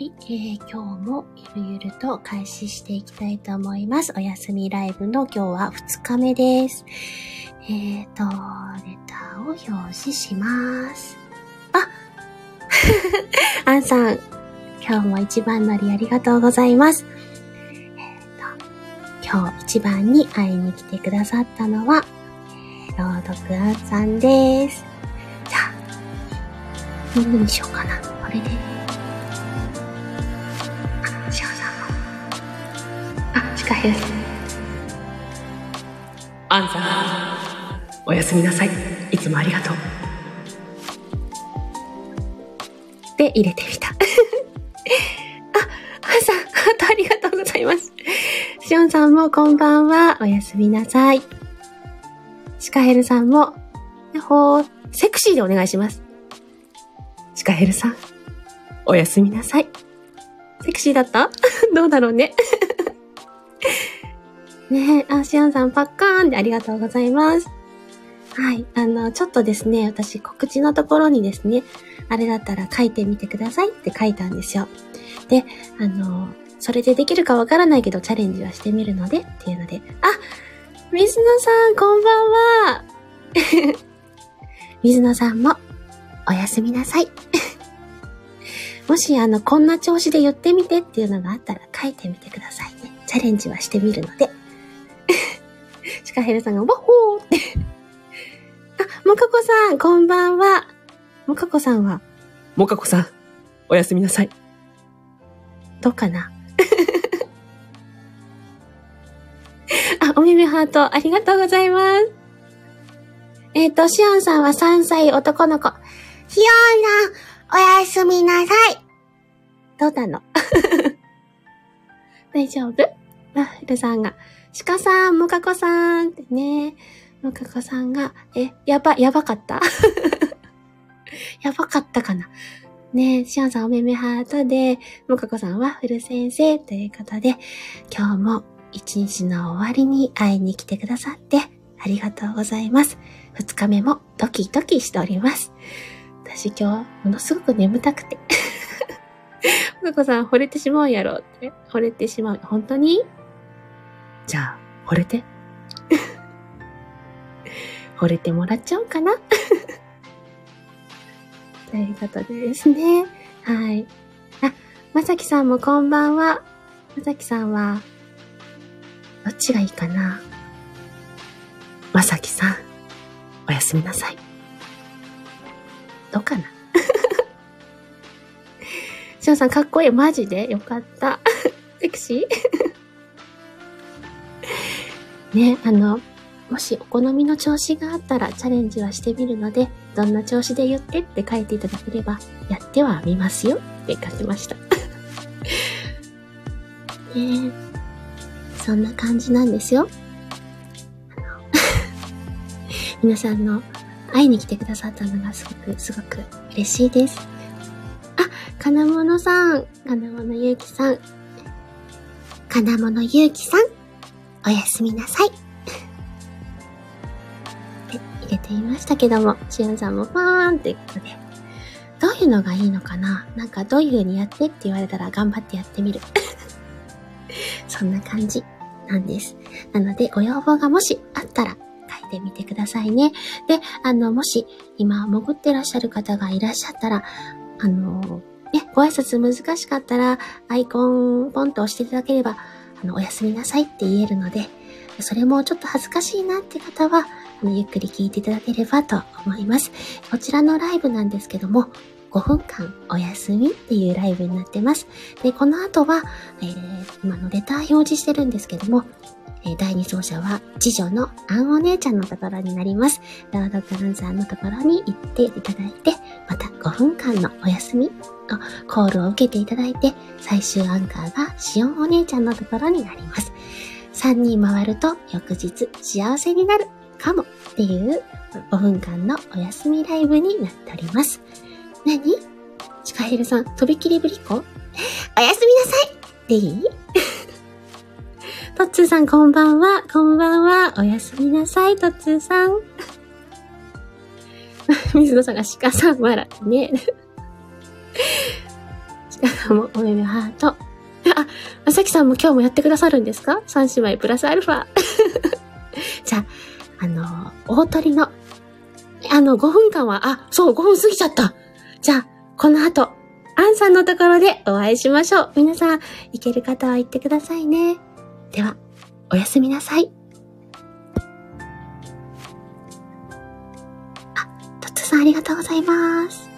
はい、えー、今日もゆるゆると開始していきたいと思います。お休みライブの今日は2日目です。えーと、レターを表示します。あ アンさん、今日も一番乗りありがとうございます。えーと、今日一番に会いに来てくださったのは、朗読アンさんです。じゃあ、何にしようかな。これで。も。あ、シカヘルさん。アンさん、おやすみなさい。いつもありがとう。で入れてみた。あ、ハンさん、ハートありがとうございます。シオンさんもこんばんは。おやすみなさい。シカヘルさんも、やっほー、セクシーでお願いします。シカヘルさん、おやすみなさい。セクシーだった？どうだろうね。ねえ、あ、シオンさんパッカーンでありがとうございます。はい。あの、ちょっとですね、私告知のところにですね、あれだったら書いてみてくださいって書いたんですよ。で、あの、それでできるかわからないけどチャレンジはしてみるのでっていうので、あ、水野さん、こんばんは。水野さんも、おやすみなさい。もし、あの、こんな調子で言ってみてっていうのがあったら書いてみてくださいね。チャレンジはしてみるので。シカヘルさんが、ワッホーって。あ、もかこさん、こんばんは。もかこさんは、もかこさん、おやすみなさい。どうかな？あ、お耳ハート、ありがとうございます。えっ、と、しおんさんは3歳男の子。ひよんさん、おやすみなさい。どうなの？大丈夫？あ、ふるさんが、鹿さん、もかこさんってね。もかこさんが、え、やば、やばかった？やばかったかな？ねえ、しおんさんおめめハートで、もかこさんはふる先生ということで、今日も一日の終わりに会いに来てくださってありがとうございます。二日目もドキドキしております。私今日ものすごく眠たくて。もかこさん惚れてしまうやろって。惚れてしまう。本当に？じゃあ、惚れて。惚れてもらっちゃおうかな。ということでですね。はい。あ、まさきさんもこんばんは。まさきさんは、どっちがいいかなまさきさん、おやすみなさい。どうかなしおんさんかっこいい。マジで？よかった。セクシー？ね、あの、もしお好みの調子があったらチャレンジはしてみるので、どんな調子で言ってって書いていただければ、やってはみますよって書きました。ねえそんな感じなんですよ。皆さんの会いに来てくださったのがすごく、すごく嬉しいです。あ、金物さん、金物ゆうきさん、金物ゆうきさん、おやすみなさい。って入れていましたけども、しおんさんもパーンってことで、どういうのがいいのかな？なんかどういう風にやってって言われたら頑張ってやってみる。そんな感じなんです。なので、ご要望がもしあったら書いてみてくださいね。で、あの、もし今潜ってらっしゃる方がいらっしゃったら、あの、ね、ご挨拶難しかったら、アイコンポンと押していただければ、あの、おやすみなさいって言えるので、それもちょっと恥ずかしいなって方は、あのゆっくり聞いていただければと思います。こちらのライブなんですけども、5分間お休みっていうライブになってます。で、この後は、えー、今のレター表示してるんですけども、えー第2走者は次女のアンお姉ちゃんのところになります。朗読アナウンサーのところに行っていただいて、また5分間のお休みのコールを受けていただいて、最終アンカーがシオンお姉ちゃんのところになります。3人回ると翌日幸せになるかもっていう5分間のお休みライブになっております。何？シカヘルさん、とびきりぶりっ子？おやすみなさいでいい？トッツーさんこんばんは、こんばんは。おやすみなさい、トッツーさん。水野さんが鹿さん笑ってね。しかもおめめハート。あ、まさきさんも今日もやってくださるんですか？三姉妹プラスアルファ。じゃあ、あの、大鳥の、あの、5分間は、あ、そう、5分過ぎちゃった。じゃあ、この後、アンさんのところでお会いしましょう。皆さん、行ける方は行ってくださいね。では、おやすみなさい。あ、トッツさんありがとうございます。